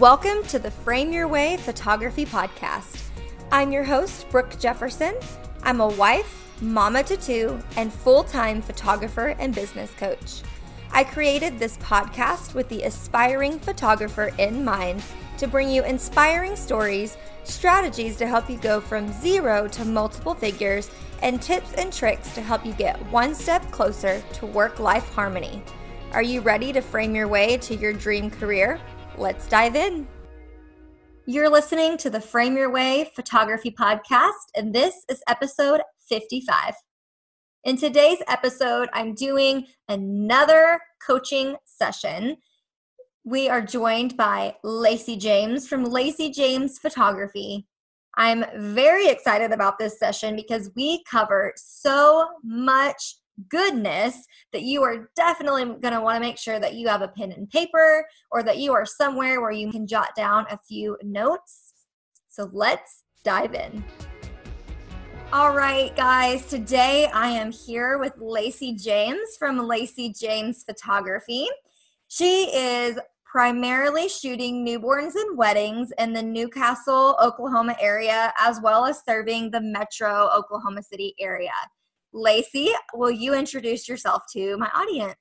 Welcome to the Frame Your Way Photography Podcast. I'm your host, Brooke Jefferson. I'm a wife, mama to two, and full time photographer and business coach. I created this podcast with the aspiring photographer in mind to bring you inspiring stories, strategies to help you go from zero to multiple figures, and tips and tricks to help you get one step closer to work life harmony. Are you ready to frame your way to your dream career? Let's dive in. You're listening to the Frame Your Way Photography Podcast, and this is episode 55. In today's episode, I'm doing another coaching session. We are joined by Lacey James from Lacey James Photography. I'm very excited about this session because we cover so much goodness that you are definitely going to want to make sure that you have a pen and paper or that you are somewhere where you can jot down a few notes. So let's dive in. All right, guys, today I am here with Lacey James from Lacey James Photography. She is primarily shooting newborns and weddings in the Newcastle, Oklahoma area, as well as serving the metro Oklahoma City area. Lacey, will you introduce yourself to my audience?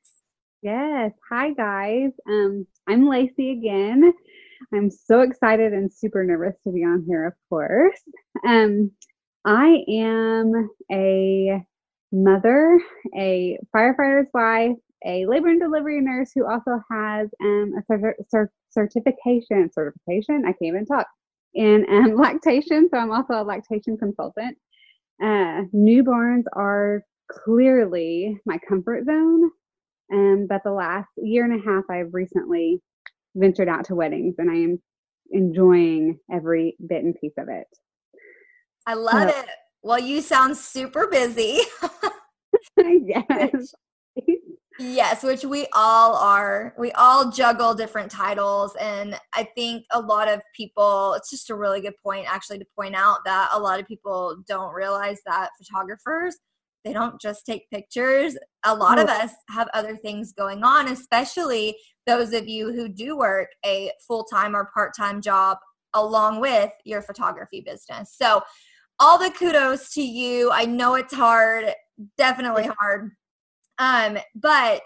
Yes. Hi, guys. Um, I'm Lacey again. I'm so excited and super nervous to be on here, of course. Um, I am a mother, a firefighter's wife, a labor and delivery nurse who also has um, a cert- cert- certification, certification, I can't even talk, in um, lactation. So I'm also a lactation consultant. Uh, newborns are clearly my comfort zone. Um, but the last year and a half, I've recently ventured out to weddings and I am enjoying every bit and piece of it. I love so, it. Well, you sound super busy. yes. Yes, which we all are. We all juggle different titles. And I think a lot of people, it's just a really good point actually to point out that a lot of people don't realize that photographers, they don't just take pictures. A lot of us have other things going on, especially those of you who do work a full time or part time job along with your photography business. So, all the kudos to you. I know it's hard, definitely hard um, but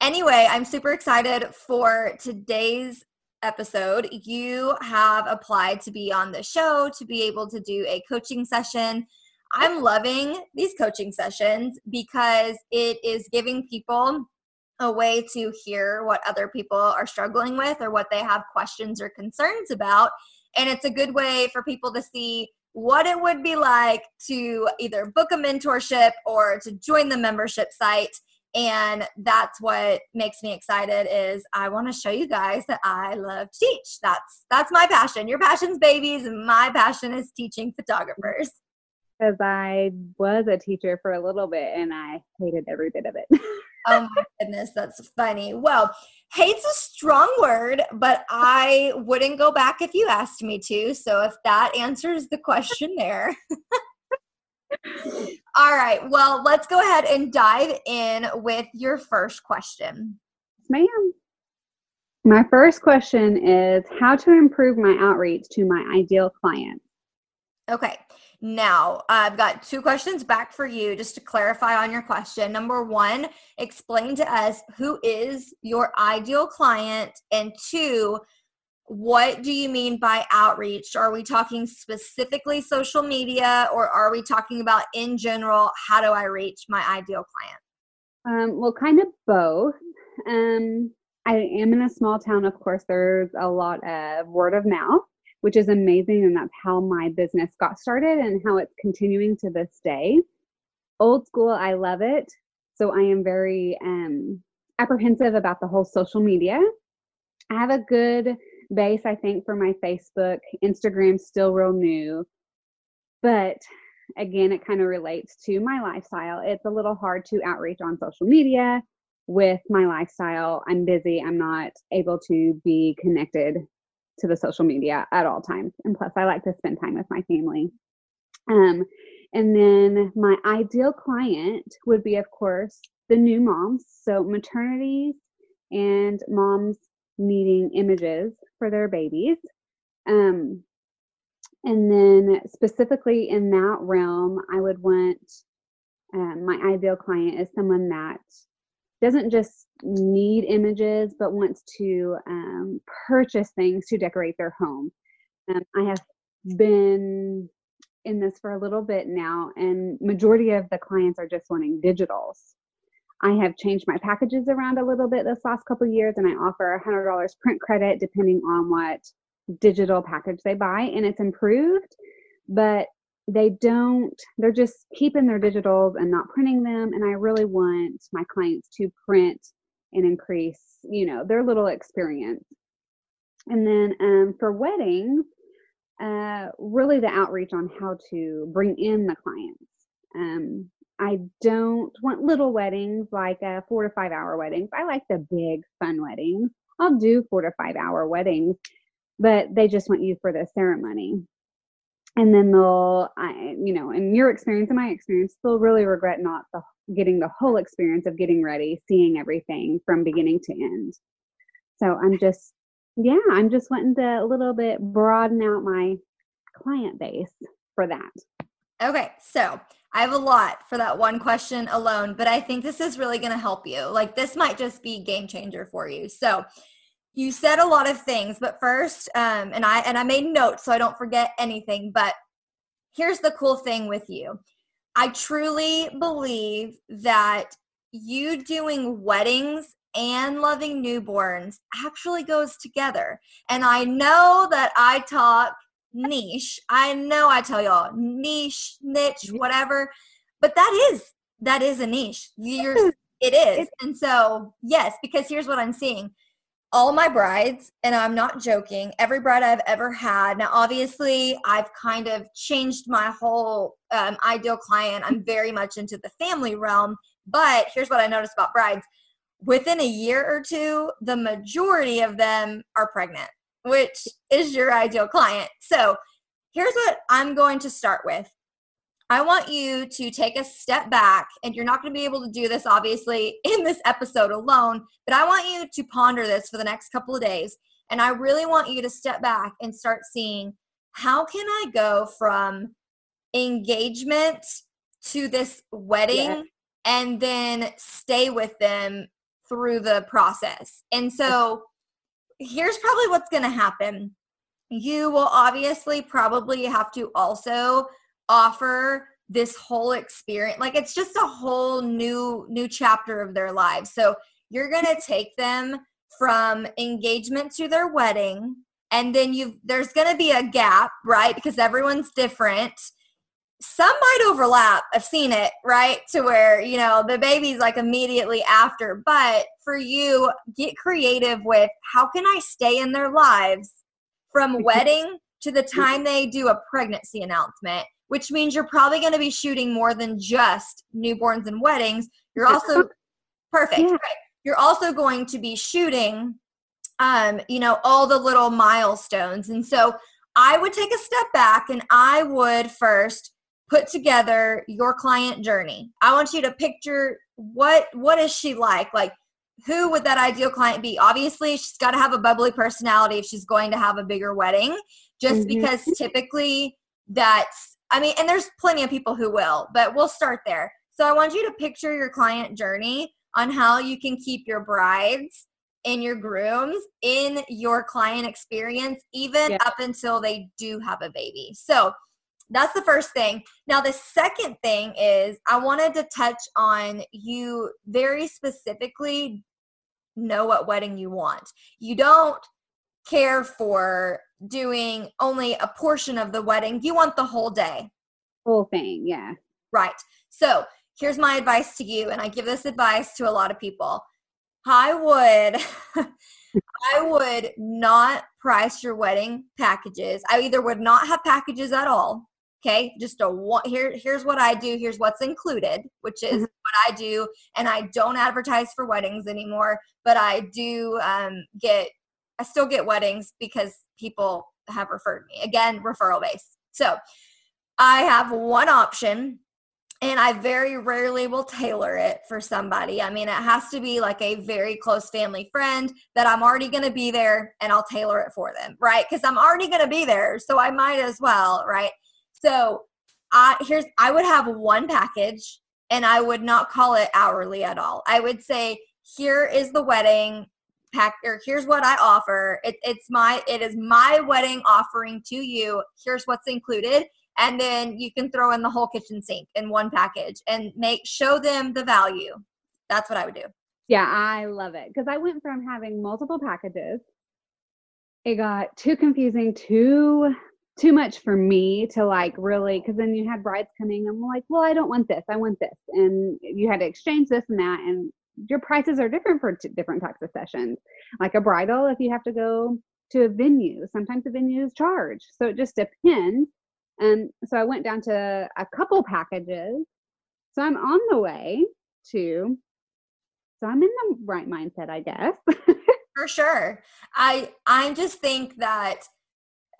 anyway, I'm super excited for today's episode. You have applied to be on the show to be able to do a coaching session. I'm loving these coaching sessions because it is giving people a way to hear what other people are struggling with or what they have questions or concerns about. And it's a good way for people to see what it would be like to either book a mentorship or to join the membership site. And that's what makes me excited is i want to show you guys that i love to teach. That's that's my passion. Your passion's babies and my passion is teaching photographers. Because i was a teacher for a little bit and i hated every bit of it oh my goodness that's funny well hate's a strong word, but I wouldn't go back if you asked me to. So if that answers the question there. All right. Well, let's go ahead and dive in with your first question. Ma'am. My first question is how to improve my outreach to my ideal client. Okay. Now, I've got two questions back for you just to clarify on your question. Number one, explain to us who is your ideal client, and two, what do you mean by outreach? Are we talking specifically social media, or are we talking about in general? How do I reach my ideal client? Um, well, kind of both. Um, I am in a small town, of course, there's a lot of word of mouth which is amazing. And that's how my business got started and how it's continuing to this day. Old school, I love it. So I am very um, apprehensive about the whole social media. I have a good base, I think, for my Facebook. Instagram's still real new. But again, it kind of relates to my lifestyle. It's a little hard to outreach on social media with my lifestyle. I'm busy. I'm not able to be connected to the social media at all times. And plus, I like to spend time with my family. Um, and then my ideal client would be, of course, the new moms. So maternities and moms needing images for their babies. Um, and then specifically in that realm, I would want um, my ideal client is someone that doesn't just need images, but wants to um, purchase things to decorate their home. Um, I have been in this for a little bit now, and majority of the clients are just wanting digitals. I have changed my packages around a little bit this last couple years, and I offer $100 print credit depending on what digital package they buy, and it's improved. But they don't they're just keeping their digitals and not printing them. And i really want my clients to print and increase you know their little experience. And then um, for weddings uh, really the outreach on how to bring in the clients. Um, i don't want little weddings like uh, four to five hour weddings i like the big fun weddings. I'll do four to five hour weddings but they just want you for the ceremony and then they'll I, you know in your experience and my experience they'll really regret not the, getting the whole experience of getting ready seeing everything from beginning to end. So i'm just yeah i'm just wanting to a little bit broaden out my client base for that. Okay so i have a lot for that one question alone but i think this is really going to help you. Like this might just be game changer for you. So you said a lot of things but first um, and i and i made notes so i don't forget anything but here's the cool thing with you. I truly believe that you doing weddings and loving newborns actually goes together. And i know that i talk niche. I know i tell y'all niche niche whatever but that is that is a niche. You're it is. and so yes because here's what i'm seeing all my brides, and I'm not joking, every bride I've ever had. Now, obviously, I've kind of changed my whole um, ideal client. I'm very much into the family realm. But here's what I noticed about brides within a year or two, the majority of them are pregnant, which is your ideal client. So, here's what I'm going to start with I want you to take a step back, and you're not going to be able to do this obviously in this episode alone, but I want you to ponder this for the next couple of days. And I really want you to step back and start seeing how can I go from engagement to this wedding and then stay with them through the process. And so here's probably what's going to happen. You will obviously probably have to also offer this whole experience like it's just a whole new new chapter of their lives. So you're going to take them from engagement to their wedding and then you there's going to be a gap right? Because everyone's different. Some might overlap i've seen it right? To where you know the baby's like immediately after. But for you get creative with how can i stay in their lives? From wedding to the time they do a pregnancy announcement which means you're probably going to be shooting more than just newborns and weddings. You're also perfect. Yeah. Right. You're also going to be shooting um, you know, all the little milestones. And so I would take a step back and I would first put together your client journey. I want you to picture what what is she like? Like who would that ideal client be? Obviously, she's got to have a bubbly personality if she's going to have a bigger wedding, just mm-hmm. because typically that's I mean, and there's plenty of people who will, but we'll start there. So I want you to picture your client journey on how you can keep your brides and your grooms in your client experience, even yeah. up until they do have a baby. So that's the first thing. Now, the second thing is I wanted to touch on you very specifically know what wedding you want. You don't care for doing only a portion of the wedding. You want the whole day. Whole thing, yeah. Right. So here's my advice to you, and I give this advice to a lot of people. I would I would not price your wedding packages. I either would not have packages at all. Okay, just a one here. Here's what I do. Here's what's included, which is mm-hmm. what I do, and I don't advertise for weddings anymore. But I do um, get I still get weddings because people have referred me. Again, referral base. So I have one option and I very rarely will tailor it for somebody. I mean, it has to be like a very close family friend that I'm already going to be there and I'll tailor it for them, right? Because I'm already going to be there, so I might as well, right? So, I here's I would have one package and I would not call it hourly at all. I would say, here is the wedding pack or here's what I offer. It, it's my it is my wedding offering to you. Here's what's included. And then you can throw in the whole kitchen sink in one package and make show them the value. That's what i would do. Yeah i love it. Because i went from having multiple packages it got too confusing too too much for me to like really because then you had brides coming and I'm like well i don't want this. I want this. And you had to exchange this and that and your prices are different for t- different types of sessions like a bridal if you have to go to a venue sometimes the venues charge so it just depends and so I went down to a couple packages. So I'm on the way to, so I'm in the right mindset, I guess. For sure. I I just think that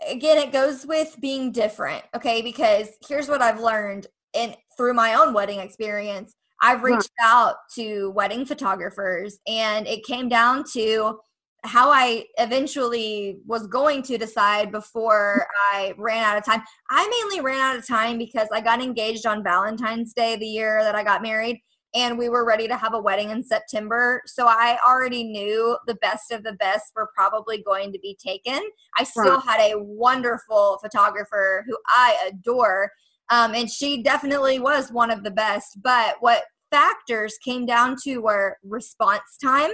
again it goes with being different, okay? Because here's what I've learned in through my own wedding experience. I've reached out to wedding photographers and it came down to how I eventually was going to decide before I ran out of time. I mainly ran out of time because I got engaged on Valentine's Day the year that I got married and we were ready to have a wedding in September. So I already knew the best of the best were probably going to be taken. I still had a wonderful photographer who I adore. Um, and she definitely was one of the best. But what factors came down to were response time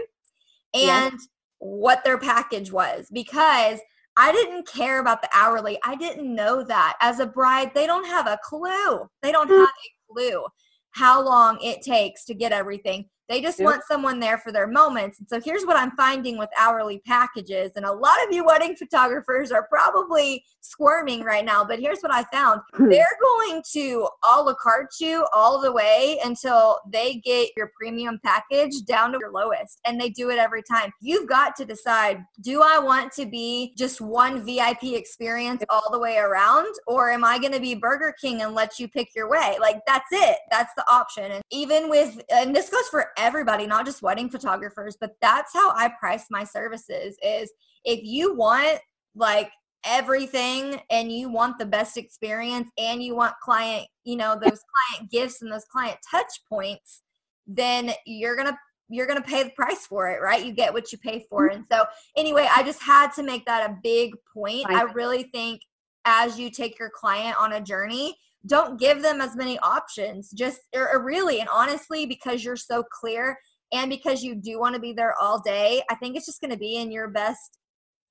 and what their package was because I didn't care about the hourly. I didn't know that. As a bride, they don't have a clue. They don't hmm. have a clue how long it takes to get everything. They just yep. want someone there for their moments. And so here's what I'm finding with hourly packages. And a lot of you wedding photographers are probably squirming right now, but here's what I found. Hmm. They're going to a la carte you all the way until they get your premium package down to your lowest. And they do it every time. You've got to decide do I want to be just one VIP experience all the way around? Or am I going to be Burger King and let you pick your way? Like that's it. That's the option. And even with, and this goes for everybody, not just wedding photographers, but that's how I price my services is if you want like everything and you want the best experience and you want client, you know, those client gifts and those client touch points, then you're going to you're going to pay the price for it, right? You get what you pay for. Mm-hmm. And so anyway, I just had to make that a big point. I really think as you take your client on a journey, don't give them as many options just or, or really and honestly because you're so clear and because you do want to be there all day i think it's just going to be in your best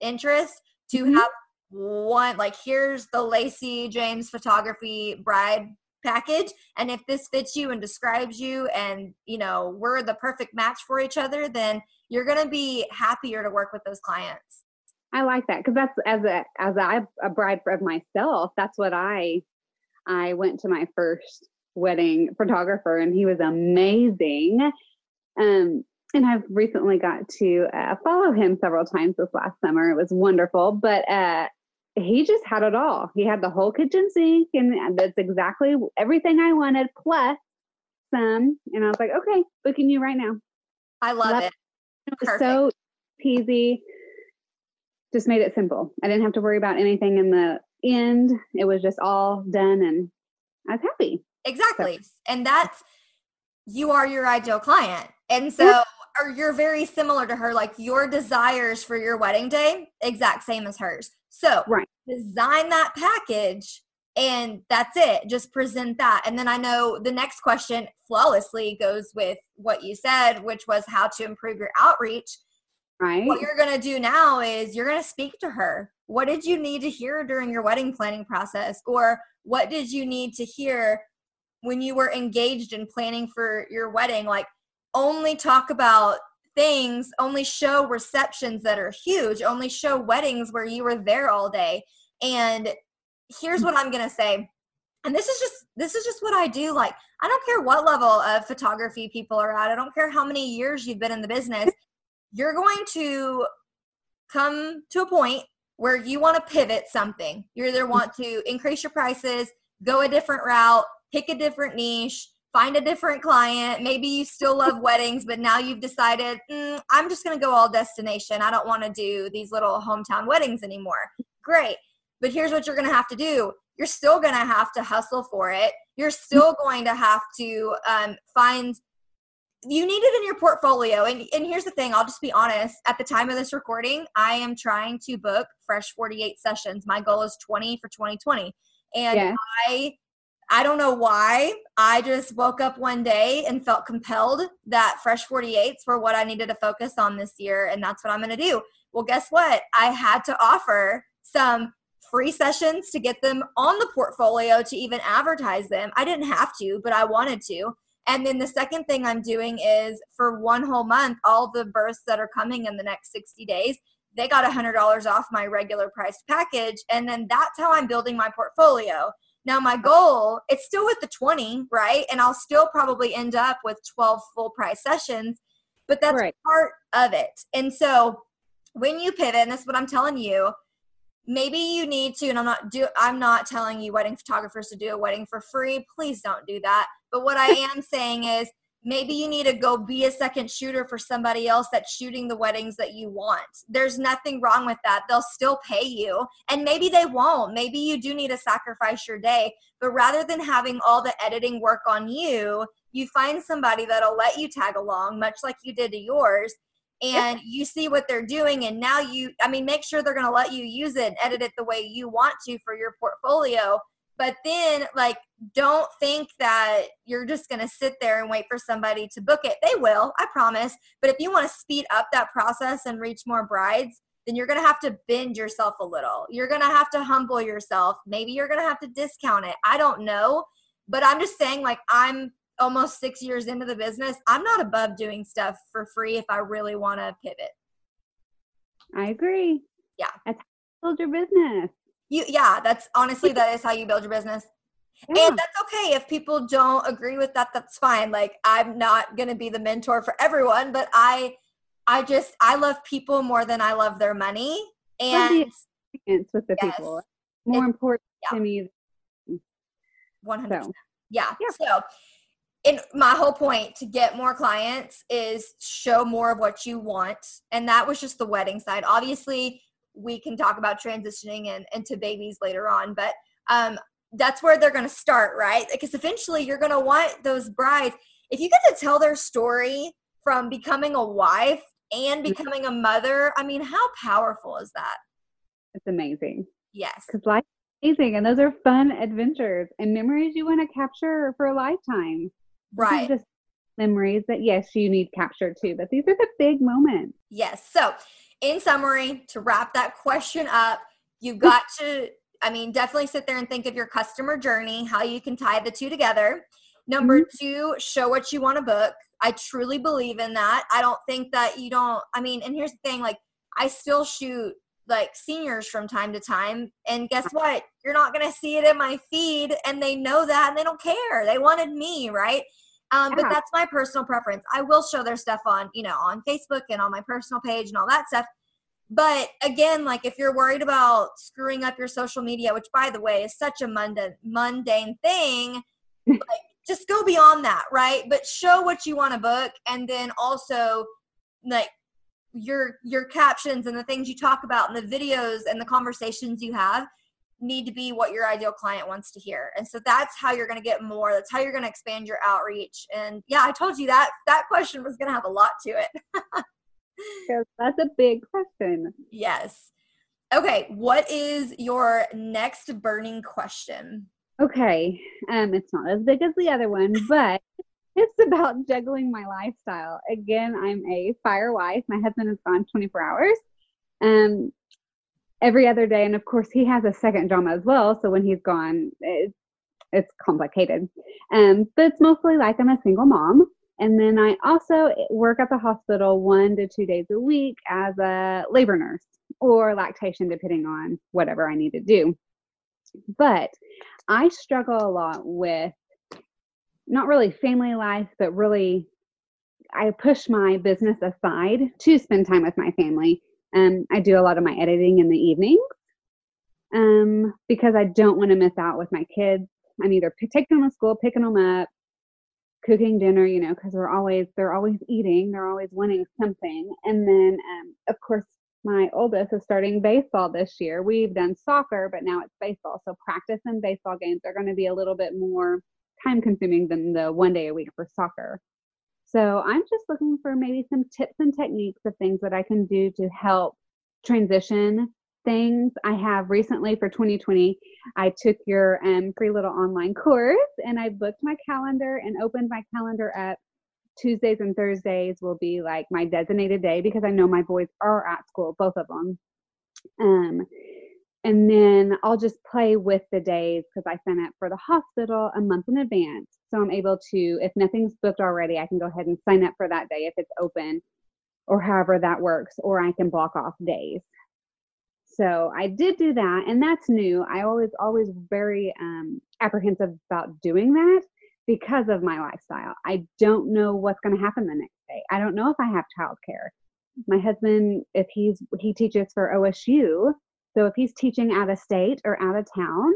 interest to mm-hmm. have one like here's the lacey james photography bride package and if this fits you and describes you and you know we're the perfect match for each other then you're going to be happier to work with those clients i like that because that's as a as a, a bride of myself that's what i I went to my first wedding photographer and he was amazing. Um, and I've recently got to uh, follow him several times this last summer. It was wonderful, but uh, he just had it all. He had the whole kitchen sink, and that's exactly everything I wanted, plus some. And I was like, okay, booking you right now. I love, love it. It so easy. Just made it simple. I didn't have to worry about anything in the end. It was just all done and I was happy. Exactly. So. And that's you are your ideal client. And so or you're very similar to her like your desires for your wedding day exact same as hers. So, right. design that package and that's it. Just present that. And then I know the next question flawlessly goes with what you said, which was how to improve your outreach. Right. What you're going to do now is you're going to speak to her. What did you need to hear during your wedding planning process? Or what did you need to hear when you were engaged in planning for your wedding? Like, only talk about things, only show receptions that are huge, only show weddings where you were there all day. And here's what I'm going to say. And this is just this is just what I do. Like I don't care what level of photography people are at. I don't care how many years you've been in the business you're going to come to a point where you want to pivot something. You either want to increase your prices, go a different route, pick a different niche, find a different client. Maybe you still love weddings, but now you've decided, mm, I'm just going to go all destination. I don't want to do these little hometown weddings anymore. Great. But here's what you're going to have to do you're still going to have to hustle for it. You're still going to have to um, find you need it in your portfolio. And, and here's the thing I'll just be honest. At the time of this recording, I am trying to book fresh 48 sessions. My goal is 20 for 2020. And yeah. I I don't know why. I just woke up one day and felt compelled that Fresh 48s were what I needed to focus on this year, and that's what I'm going to do. Well, guess what? I had to offer some free sessions to get them on the portfolio to even advertise them. I didn't have to, but I wanted to. And then the second thing I'm doing is for one whole month, all the births that are coming in the next 60 days, they got $100 off my regular priced package. And then that's how I'm building my portfolio. Now, my goal, it's still with the 20, right? And I'll still probably end up with 12 full price sessions, but that's right. part of it. And so when you pivot, and that's what I'm telling you, maybe you need to and i'm not do i'm not telling you wedding photographers to do a wedding for free. Please don't do that. But what i am saying is maybe you need to go be a second shooter for somebody else that's shooting the weddings that you want. There's nothing wrong with that. They'll still pay you. And maybe they won't. Maybe you do need to sacrifice your day. But rather than having all the editing work on you you find somebody that'll let you tag along much like you did to yours and you see what they're doing and now you i mean make sure they're going to let you use it and edit it the way you want to for your portfolio but then like don't think that you're just going to sit there and wait for somebody to book it. They will i promise but if you want to speed up that process and reach more brides then you're going to have to bend yourself a little. You're going to have to humble yourself. Maybe you're going to have to discount it. I don't know but i'm just saying like i'm almost six years into the business, I'm not above doing stuff for free if I really want to pivot. I agree. Yeah. That's how you build your business. You yeah, that's honestly that is how you build your business. Yeah. And that's okay if people don't agree with that, that's fine. Like I'm not gonna be the mentor for everyone, but I I just I love people more than I love their money. And experience with the yes, people. More it, important yeah. to me. One hundred percent. Yeah. So and my whole point to get more clients is show more of what you want. And that was just the wedding side. Obviously we can talk about transitioning and into babies later on but um, that's where they're going to start right? Because eventually you're going to want those brides. If you get to tell their story from becoming a wife and mm-hmm. becoming a mother i mean how powerful is that? It's amazing. Yes. Because life is amazing and those are fun adventures and memories you want to capture for a lifetime Right. Just memories that yes, you need captured too, but these are the big moments. Yes. So, in summary, to wrap that question up, you've got to I mean, definitely sit there and think of your customer journey, how you can tie the two together. Number mm-hmm. two, show what you want to book. I truly believe in that. I don't think that you don't, I mean, and here's the thing like, I still shoot like seniors from time to time. And guess what? You're not going to see it in my feed. And they know that and they don't care. They wanted me, right? Um, yeah. But that's my personal preference. I will show their stuff on, you know, on Facebook and on my personal page and all that stuff. But again, like if you're worried about screwing up your social media, which by the way is such a mundane, mundane thing, like just go beyond that, right? But show what you want to book and then also like your your captions and the things you talk about and the videos and the conversations you have need to be what your ideal client wants to hear. And so that's how you're going to get more. That's how you're going to expand your outreach. And yeah i told you that that question was going to have a lot to it. That's a big question. Yes. Okay what is your next burning question? Okay um it's not as big as the other one but it's about juggling my lifestyle. Again, I'm a fire wife. My husband is gone 24 hours um, every other day. And of course, he has a second job as well. So when he's gone, it's, it's complicated. Um, but it's mostly like I'm a single mom. And then I also work at the hospital one to two days a week as a labor nurse or lactation, depending on whatever I need to do. But I struggle a lot with not really family life, but really I push my business aside to spend time with my family. Um, I do a lot of my editing in the evenings um, because I don't want to miss out with my kids I'm either taking them to school, picking them up, cooking dinner, you know, because we're always they're always eating, they're always wanting something. And then um, of course my oldest is starting baseball this year. We've done soccer, but now it's baseball. So practice and baseball games are going to be a little bit more time consuming than the one day a week for soccer. So I'm just looking for maybe some tips and techniques of things that I can do to help transition things. I have recently for 2020, I took your um, free little online course and I booked my calendar and opened my calendar up. Tuesdays and Thursdays will be like my designated day because I know my boys are at school, both of them. Um, and then I'll just play with the days because I sign up for the hospital a month in advance. So I'm able to, if nothing's booked already, I can go ahead and sign up for that day if it's open or however that works, or I can block off days. So I did do that, and that's new. I always, always very um, apprehensive about doing that because of my lifestyle. I don't know what's going to happen the next day. I don't know if I have childcare. My husband, if he's he teaches for OSU, so if he's teaching out of state or out of town,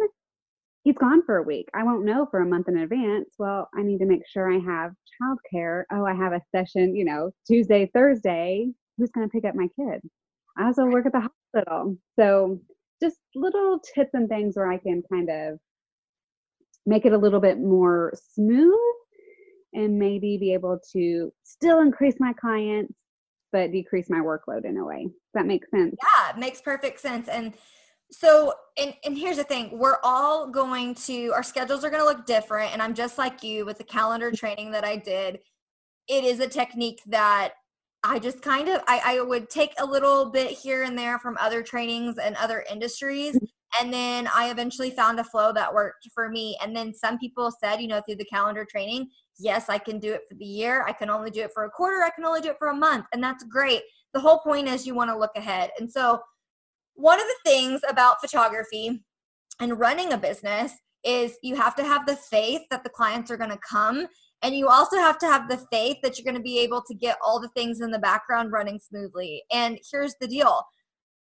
he's gone for a week. I won't know for a month in advance. Well, I need to make sure I have childcare. Oh, I have a session, you know, Tuesday, Thursday. Who's going to pick up my kid? I also work at the hospital. So just little tips and things where I can kind of make it a little bit more smooth and maybe be able to still increase my clients but decrease my workload in a way. Does that make sense? Yeah, it makes perfect sense. And so and and here's the thing we're all going to our schedules are going to look different and i'm just like you with the calendar mm-hmm. training that i did it is a technique that I just kind of I, I would take a little bit here and there from other trainings and other industries mm-hmm. and then I eventually found a flow that worked for me and then some people said you know through the calendar training yes I can do it for the year I can only do it for a quarter I can only do it for a month and that's great. The whole point is you want to look ahead. And so one of the things about photography and running a business is you have to have the faith that the clients are going to come and you also have to have the faith that you're going to be able to get all the things in the background running smoothly. And here's the deal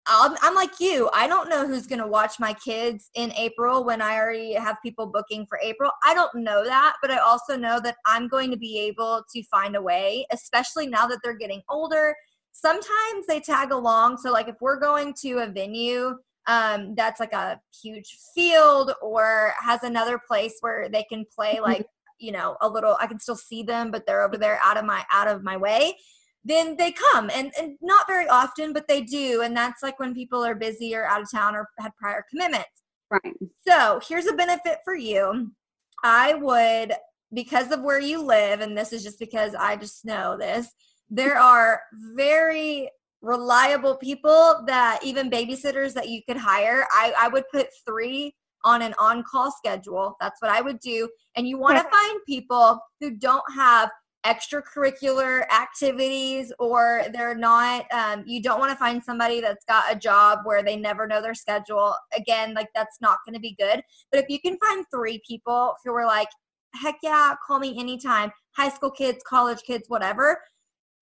I'm, I'm like you. I don't know who's going to watch my kids in April when I already have people booking for April. I don't know that, but I also know that I'm going to be able to find a way, especially now that they're getting older. Sometimes they tag along. So, like, if we're going to a venue um, that's like a huge field or has another place where they can play mm-hmm. like you know a little i can still see them but they're over there out of my out of my way then they come and, and not very often but they do and that's like when people are busy or out of town or had prior commitments. Right. So here's a benefit for you. I would because of where you live and this is just because i just know this there are very reliable people that even babysitters that you could hire. I, I would put three on an on call schedule. That's what I would do. And you want to find people who don't have extracurricular activities or they're not um, you don't want to find somebody that's got a job where they never know their schedule. Again like that's not going to be good. But if you can find three people who are like heck yeah call me anytime high school kids college kids whatever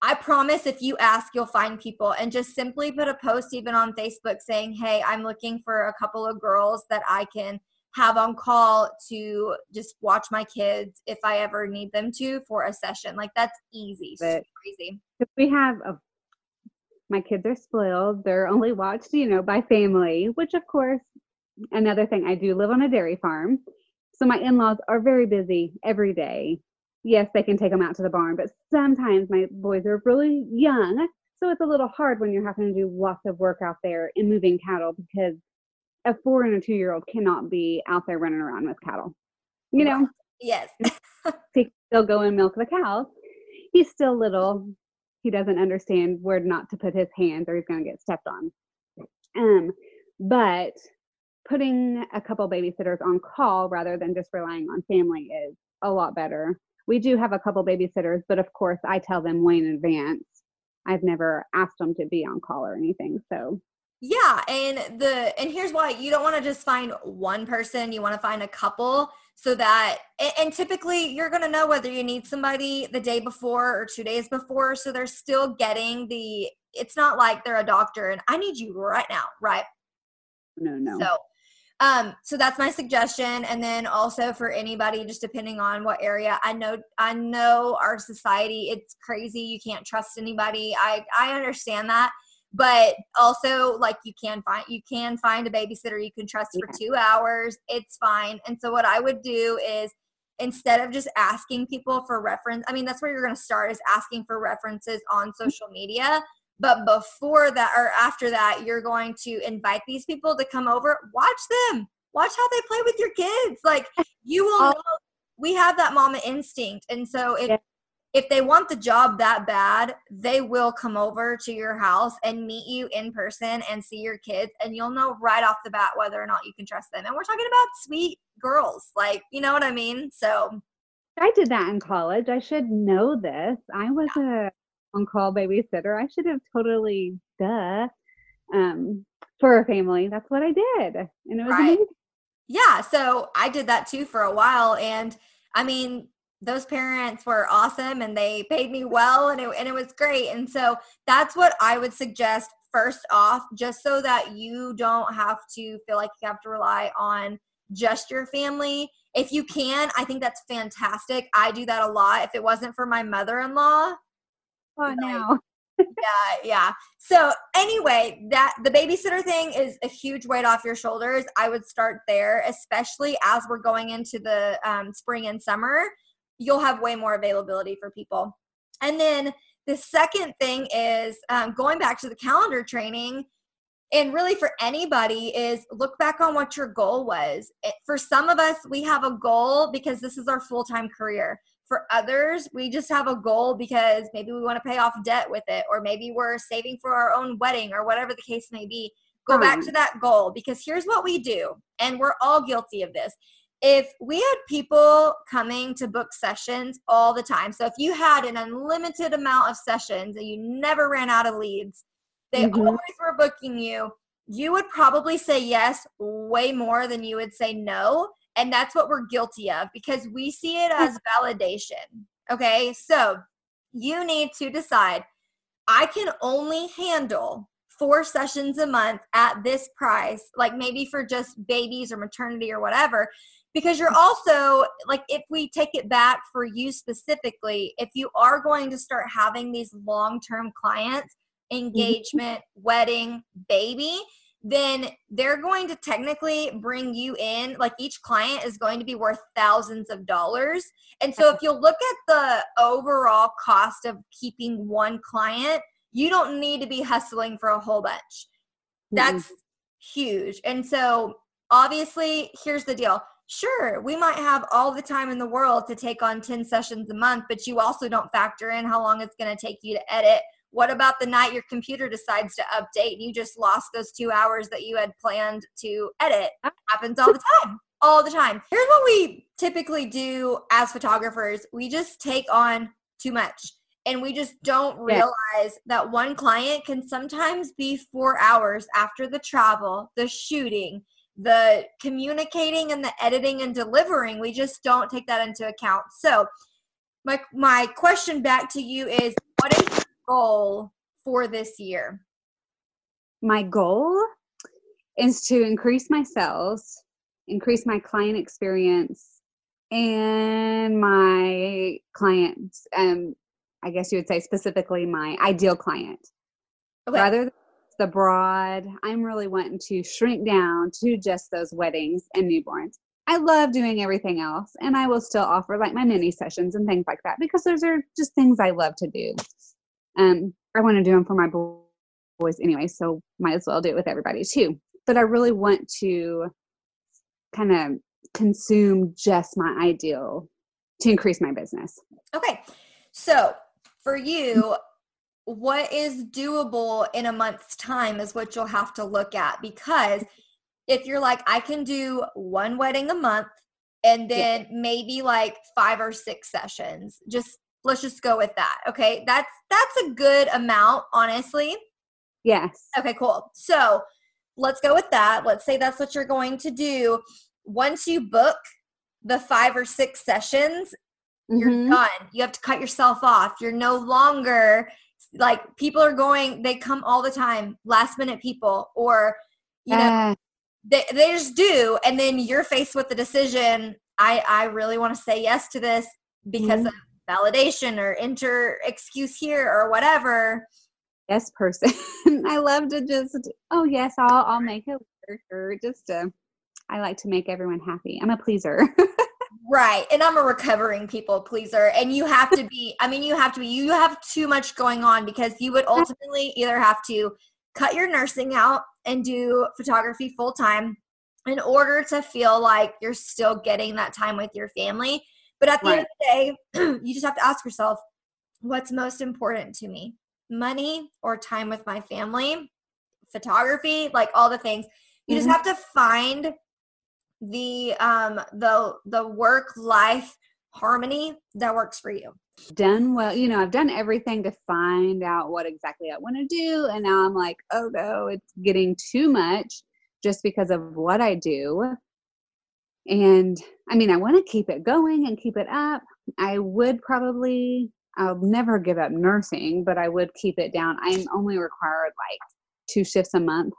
I promise if you ask, you'll find people. And just simply put a post even on Facebook saying, Hey, I'm looking for a couple of girls that I can have on call to just watch my kids if I ever need them to for a session. Like that's easy. But easy. We have a, my kids are spoiled. They're only watched, you know, by family, which of course, another thing, I do live on a dairy farm. So my in-laws are very busy every day yes, they can take them out to the barn, but sometimes my boys are really young. So it's a little hard when you're having to do lots of work out there in moving cattle because a four and a two year old cannot be out there running around with cattle. You know? Yes. he still go and milk the cows. He's still little. He doesn't understand where not to put his hands or he's going to get stepped on. Um, but putting a couple babysitters on call rather than just relying on family is a lot better we do have a couple babysitters, but of course I tell them way in advance. I've never asked them to be on call or anything. So yeah, and the and here's why you don't want to just find one person, you want to find a couple so that and, and typically you're going to know whether you need somebody the day before or 2 days before so they're still getting the it's not like they're a doctor and I need you right now, right? No, no. So Um, so that's my suggestion. And then also for anybody, just depending on what area, I know, I know our society, it's crazy. You can't trust anybody. I, I understand that. But also like you can find, you can find a babysitter you can trust yeah. for two hours. It's fine. And so what I would do is instead of just asking people for reference, I mean, that's where you're going to start is asking for references on mm-hmm. social media but before that or after that, you're going to invite these people to come over, watch them, watch how they play with your kids. Like you will oh. know we have that mama instinct. And so if yeah. If they want the job that bad, they will come over to your house and meet you in person and see your kids and you'll know right off the bat whether or not you can trust them. And we're talking about sweet girls. Like, you know what I mean? So I did that in college. I should know this. I was yeah. a on call babysitter. I should have totally duh um, for a family. That's what I did, and it was right. amazing. Yeah, so I did that too for a while, and I mean, those parents were awesome, and they paid me well, and it and it was great. And so that's what I would suggest first off, just so that you don't have to feel like you have to rely on just your family. If you can, I think that's fantastic. I do that a lot. If it wasn't for my mother in law, Oh, no. yeah, yeah. So anyway, that the babysitter thing is a huge weight off your shoulders. I would start there, especially as we're going into the um, spring and summer. You'll have way more availability for people. And then the second thing is um, going back to the calendar training and really for anybody is look back on what your goal was for some of us we have a goal because this is our full-time career for others, we just have a goal because maybe we want to pay off debt with it, or maybe we're saving for our own wedding, or whatever the case may be. Go back to that goal because here's what we do, and we're all guilty of this. If we had people coming to book sessions all the time, so if you had an unlimited amount of sessions and you never ran out of leads, they mm-hmm. always were booking you, you would probably say yes way more than you would say no and that's what we're guilty of because we see it as validation. Okay. So you need to decide I can only handle four sessions a month at this price, like maybe for just babies or maternity or whatever. Because you're also, like, if we take it back for you specifically, if you are going to start having these long term clients, mm-hmm. engagement, wedding, baby, then they're going to technically bring you in like each client is going to be worth thousands of dollars. And so if you look at the overall cost of keeping one client you don't need to be hustling for a whole bunch. That's mm-hmm. huge. And so obviously here's the deal sure we might have all the time in the world to take on 10 sessions a month but you also don't factor in how long it's going to take you to edit what about the night your computer decides to update and you just lost those two hours that you had planned to edit? That happens all the time. All the time. Here's what we typically do as photographers we just take on too much and we just don't realize yeah. that one client can sometimes be four hours after the travel, the shooting, the communicating and the editing and delivering. We just don't take that into account. So, my my question back to you is what is your goal for this year? My goal is to increase my sales, increase my client experience, and my clients. Um, I guess you would say specifically my ideal client. Okay. Rather the broad, I'm really wanting to shrink down to just those weddings and newborns. I love doing everything else, and I will still offer like my mini sessions and things like that because those are just things I love to do. Um, I want to do them for my boys anyway, so might as well do it with everybody too. But I really want to kind of consume just my ideal to increase my business. Okay. So for you, what is doable in a month's time is what you'll have to look at because if you're like, I can do one wedding a month and then yeah. maybe like five or six sessions, just let's just go with that okay? That's that's a good amount honestly. Yes. Okay cool. So let's go with that. Let's say that's what you're going to do. Once you book the five or six sessions you're mm-hmm. done. You have to cut yourself off. You're no longer like people are going they come all the time last minute people or you know uh, they, they just do. And then you're faced with the decision i i really want to say yes to this because mm-hmm. of validation or enter excuse here or whatever. Yes person. I love to just oh yes i'll i'll make it work or just to i like to make everyone happy. I'm a pleaser right and i'm a recovering people pleaser and you have to be i mean you have to be you have too much going on because you would ultimately either have to cut your nursing out and do photography full time in order to feel like you're still getting that time with your family. But at the right. end of the day, you just have to ask yourself, what's most important to me? Money or time with my family? Photography, like all the things. You mm-hmm. just have to find the um the the work life harmony that works for you. Done well you know i've done everything to find out what exactly i want to do and now i'm like oh no it's getting too much just because of what i do. And i mean i want to keep it going and keep it up. I would probably i'll never give up nursing but i would keep it down. I'm only required like two shifts a month.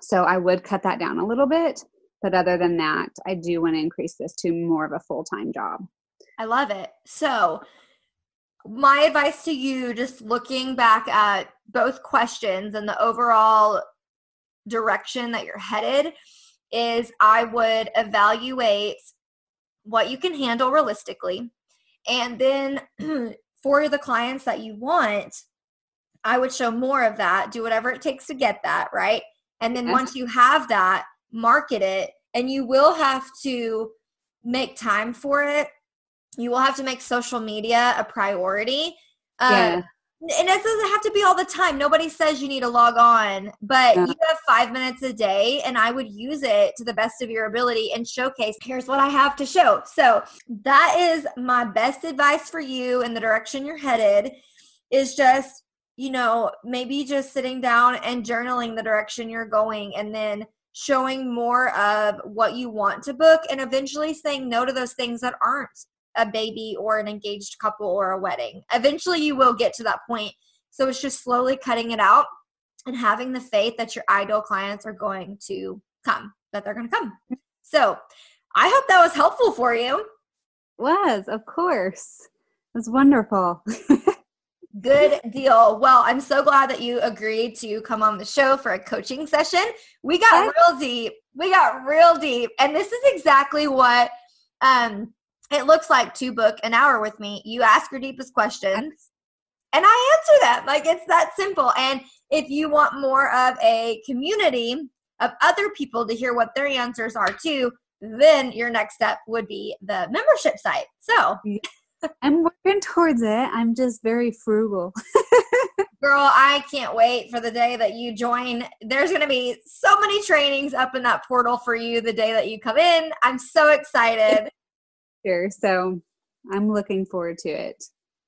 So i would cut that down a little bit but other than that i do want to increase this to more of a full-time job I love it. So, my advice to you, just looking back at both questions and the overall direction that you're headed, is I would evaluate what you can handle realistically. And then for the clients that you want, I would show more of that, do whatever it takes to get that, right? And then once you have that, market it. And you will have to make time for it you will have to make social media a priority. Um. And it doesn't have to be all the time. Nobody says you need to log on, but yeah. you have five minutes a day, and I would use it to the best of your ability and showcase here's what I have to show. So, that is my best advice for you in the direction you're headed is just, you know, maybe just sitting down and journaling the direction you're going and then showing more of what you want to book and eventually saying no to those things that aren't a baby or an engaged couple or a wedding. Eventually, you will get to that point. So it's just slowly cutting it out and having the faith that your ideal clients are going to come, that they're going to come. So I hope that was helpful for you. Was, of course. It was wonderful. Good deal. Well, I'm so glad that you agreed to come on the show for a coaching session. We got real deep. We got real deep. And this is exactly what um it looks like to book an hour with me. You ask your deepest questions and I answer them. Like it's that simple. And if you want more of a community of other people to hear what their answers are too, then your next step would be the membership site. So I'm working towards it. I'm just very frugal. Girl, I can't wait for the day that you join. There's going to be so many trainings up in that portal for you the day that you come in. I'm so excited. Sure. So I'm looking forward to it.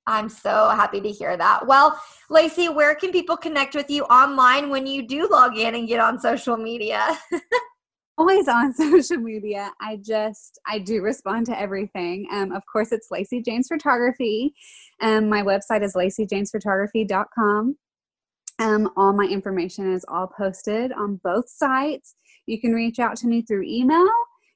I'm so happy to hear that. Well, Lacey, where can people connect with you online when you do log in and get on social media? Always on social media. I just I do respond to everything. Um, of course, it's Lacey James Photography. Um, my website is laceyjamesphotography.com. Um, all my information is all posted on both sites. You can reach out to me through email.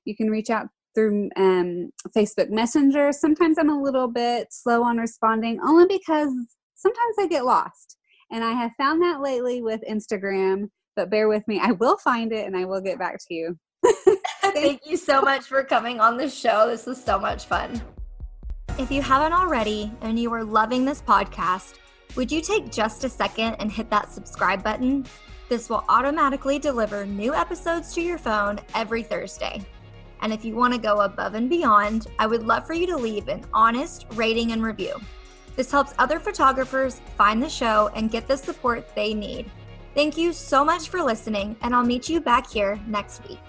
You can reach out through um, Facebook Messenger. Sometimes I'm a little bit slow on responding, only because sometimes I get lost. And I have found that lately with Instagram, but bear with me. I will find it and I will get back to you. Thank you so much for coming on the show. This was so much fun. If you haven't already and you are loving this podcast, would you take just a second and hit that subscribe button? This will automatically deliver new episodes to your phone every Thursday. And if you want to go above and beyond, I would love for you to leave an honest rating and review. This helps other photographers find the show and get the support they need. Thank you so much for listening, and I'll meet you back here next week.